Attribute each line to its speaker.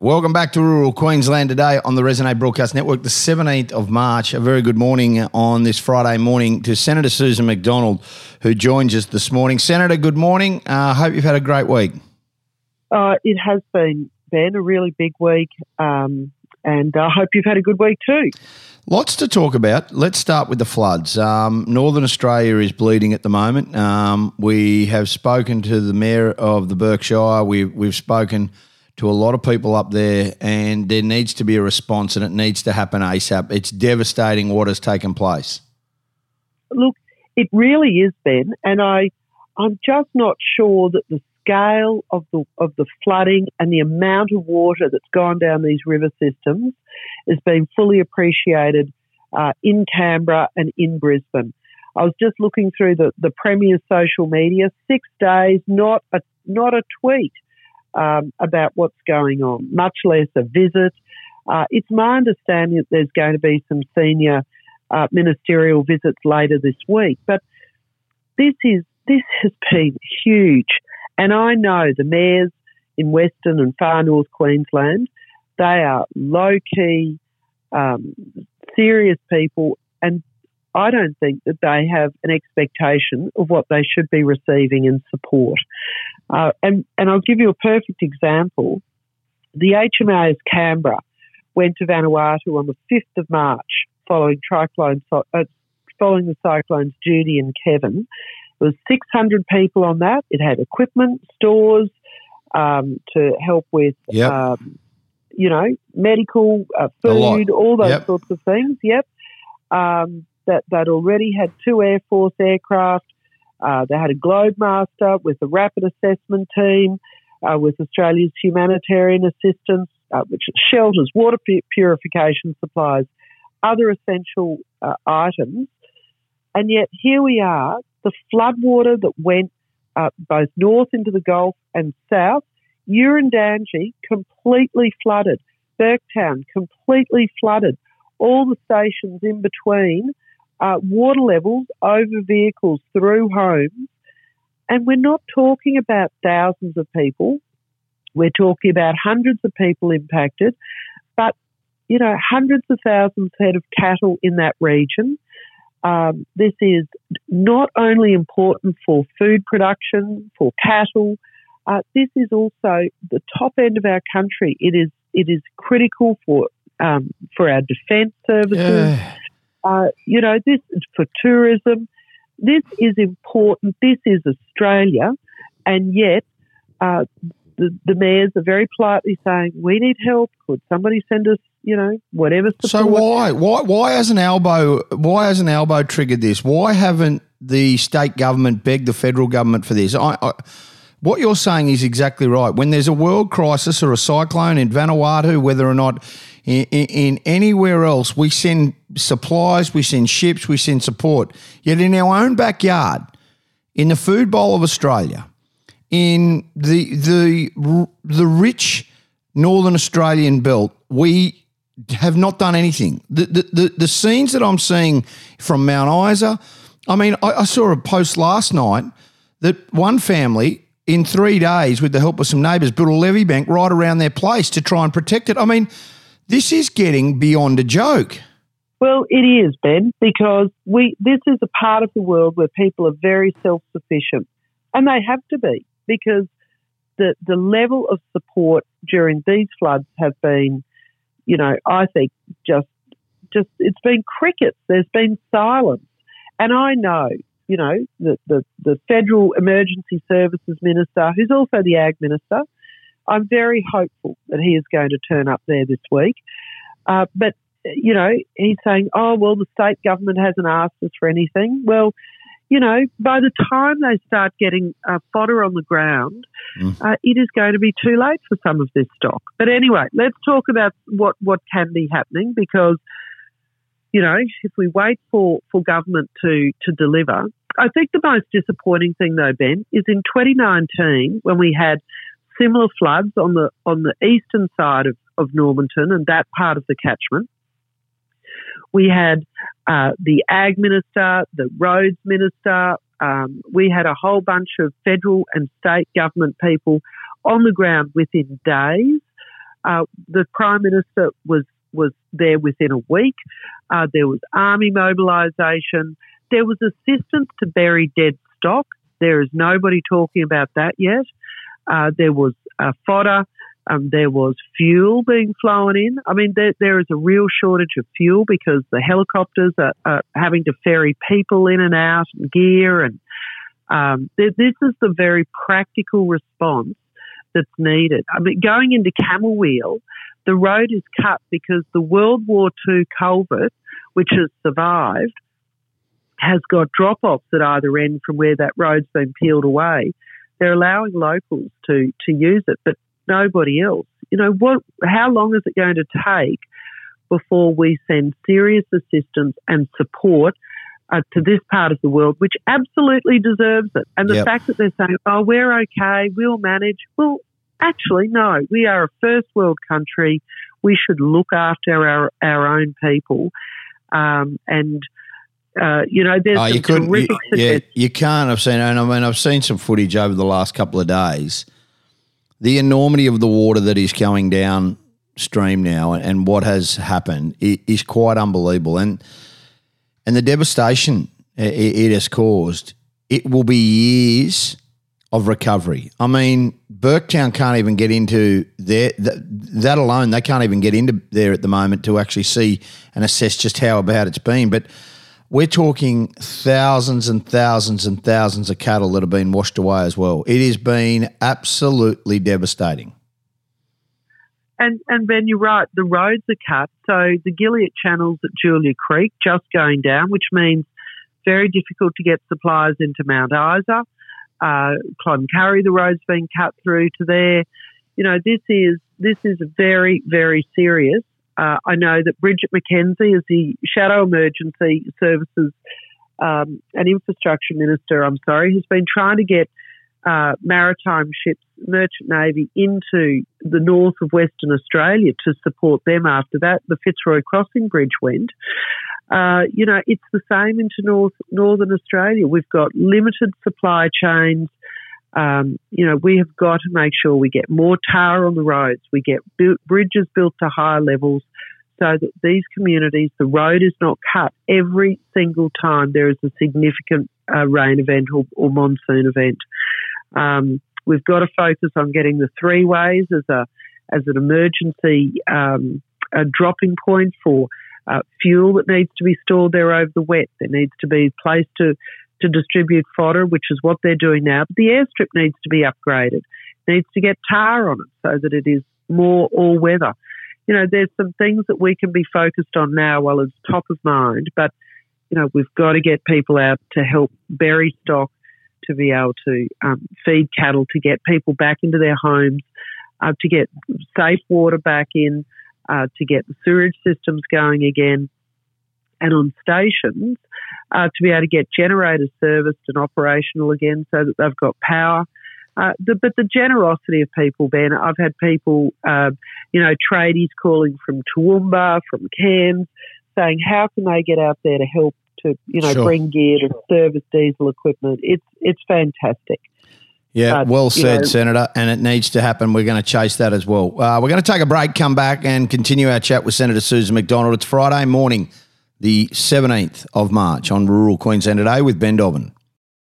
Speaker 1: Welcome back to rural Queensland today on the Resonate Broadcast Network, the 17th of March. A very good morning on this Friday morning to Senator Susan McDonald, who joins us this morning. Senator, good morning. I uh, hope you've had a great week.
Speaker 2: Uh, it has been, Ben, a really big week, um, and I hope you've had a good week too.
Speaker 1: Lots to talk about. Let's start with the floods. Um, Northern Australia is bleeding at the moment. Um, we have spoken to the Mayor of the Burke Shire. We, we've spoken to a lot of people up there, and there needs to be a response, and it needs to happen ASAP. It's devastating what has taken place.
Speaker 2: Look, it really is, Ben, and I, I'm just not sure that the scale of the of the flooding and the amount of water that's gone down these river systems has been fully appreciated uh, in Canberra and in Brisbane. I was just looking through the, the Premier's social media, six days, not a not a tweet um, about what's going on, much less a visit. Uh, it's my understanding that there's going to be some senior uh, ministerial visits later this week, but this is this has been huge, and I know the mayors in Western and Far North Queensland, they are low key, um, serious people, and I don't think that they have an expectation of what they should be receiving in support. Uh, and, and I'll give you a perfect example. The HMAS Canberra went to Vanuatu on the 5th of March following, cyclone, uh, following the cyclones Judy and Kevin. There was 600 people on that. It had equipment, stores um, to help with, yep. um, you know, medical, uh, food, all those yep. sorts of things. Yep. Um, that they'd already had two Air Force aircraft. Uh, they had a Globemaster with a rapid assessment team, uh, with Australia's humanitarian assistance, uh, which shelters, water purification supplies, other essential uh, items. And yet here we are, the floodwater that went uh, both north into the Gulf and south, Urandangi completely flooded, Burketown completely flooded, all the stations in between uh, water levels over vehicles through homes. And we're not talking about thousands of people. We're talking about hundreds of people impacted, but, you know, hundreds of thousands head of cattle in that region. Um, this is not only important for food production, for cattle, uh, this is also the top end of our country. It is it is critical for um, for our defence services. Yeah. Uh, you know, this is for tourism. This is important. This is Australia. And yet, uh, the, the mayors are very politely saying, we need help. Could somebody send us, you know, whatever support?
Speaker 1: So why? Why, why hasn't Albo, why has an Albo triggered this? Why haven't the state government begged the federal government for this? I, I what you're saying is exactly right. When there's a world crisis or a cyclone in Vanuatu, whether or not in, in, anywhere else, we send supplies, we send ships, we send support. Yet in our own backyard, in the food bowl of Australia, in the the the rich Northern Australian belt, we have not done anything. The the, the, the scenes that I'm seeing from Mount Isa, I mean, I, I saw a post last night that one family in three days, with the help of some neighbours, built a levee bank right around their place to try and protect it. I mean, this is getting beyond a joke.
Speaker 2: Well, it is, Ben, because we this is a part of the world where people are very self sufficient. And they have to be because the the level of support during these floods have been, you know, I think just just it's been crickets. There's been silence. And I know, you know, the, the, the federal emergency services minister, who's also the ag minister, I'm very hopeful that he is going to turn up there this week. Uh, but, you know, he's saying, oh, well, the state government hasn't asked us for anything. Well, you know, by the time they start getting uh, fodder on the ground, mm. uh, it is going to be too late for some of this stock. But anyway, let's talk about what, what can be happening because, you know, if we wait for, for government to, to deliver, I think the most disappointing thing though, Ben, is in 2019 when we had similar floods on the on the eastern side of, of Normanton and that part of the catchment. We had uh, the ag minister, the roads minister. Um, we had a whole bunch of federal and state government people on the ground within days. Uh, the Prime Minister was, was there within a week. Uh, there was army mobilisation. There was assistance to bury dead stock. There is nobody talking about that yet. Uh, there was uh, fodder. Um, there was fuel being flown in. I mean, there, there is a real shortage of fuel because the helicopters are, are having to ferry people in and out and gear. And um, th- this is the very practical response that's needed. I mean, going into Camooweal, the road is cut because the World War II culvert, which has survived, has got drop offs at either end from where that road's been peeled away. They're allowing locals to, to use it, but nobody else. You know, what? How long is it going to take before we send serious assistance and support uh, to this part of the world, which absolutely deserves it? And the yep. fact that they're saying, "Oh, we're okay, we'll manage," well, actually, no. We are a first world country. We should look after our our own people, um, and. Uh, you know, there's oh, you terrific
Speaker 1: you, yeah, you can't. I've seen, and I mean, I've seen some footage over the last couple of days the enormity of the water that is going downstream now and what has happened is quite unbelievable. And and the devastation it has caused, it will be years of recovery. I mean, Burketown can't even get into there. That, that alone, they can't even get into there at the moment to actually see and assess just how bad it's been. But we're talking thousands and thousands and thousands of cattle that have been washed away as well. It has been absolutely devastating.
Speaker 2: And and Ben, you're right. The roads are cut, so the Gilliat channels at Julia Creek just going down, which means very difficult to get supplies into Mount Isa. Uh, Cloncurry, the road's been cut through to there. You know, this is this is very very serious. Uh, I know that Bridget McKenzie is the Shadow Emergency Services um, and Infrastructure Minister, I'm sorry, who's been trying to get uh, maritime ships, merchant navy, into the north of Western Australia to support them after that. The Fitzroy Crossing Bridge went. Uh, you know, it's the same into North Northern Australia. We've got limited supply chains. Um, you know, we have got to make sure we get more tar on the roads, we get bridges built to higher levels so that these communities, the road is not cut every single time there is a significant uh, rain event or, or monsoon event. Um, we've got to focus on getting the three ways as a as an emergency um, a dropping point for uh, fuel that needs to be stored there over the wet. There needs to be a place to to distribute fodder, which is what they're doing now. But the airstrip needs to be upgraded, it needs to get tar on it so that it is more all weather. You know, there's some things that we can be focused on now while it's top of mind, but you know, we've got to get people out to help bury stock, to be able to um, feed cattle, to get people back into their homes, uh, to get safe water back in, uh, to get the sewage systems going again and on stations uh, to be able to get generators serviced and operational again so that they've got power. Uh, the, but the generosity of people, Ben, I've had people, uh, you know, tradies calling from Toowoomba, from Cairns, saying how can they get out there to help to, you know, sure. bring gear to service diesel equipment. It's it's fantastic.
Speaker 1: Yeah, well said, know, Senator, and it needs to happen. We're going to chase that as well. Uh, we're going to take a break, come back, and continue our chat with Senator Susan McDonald. It's Friday morning the 17th of March on Rural Queensland Today with Ben Dobbin.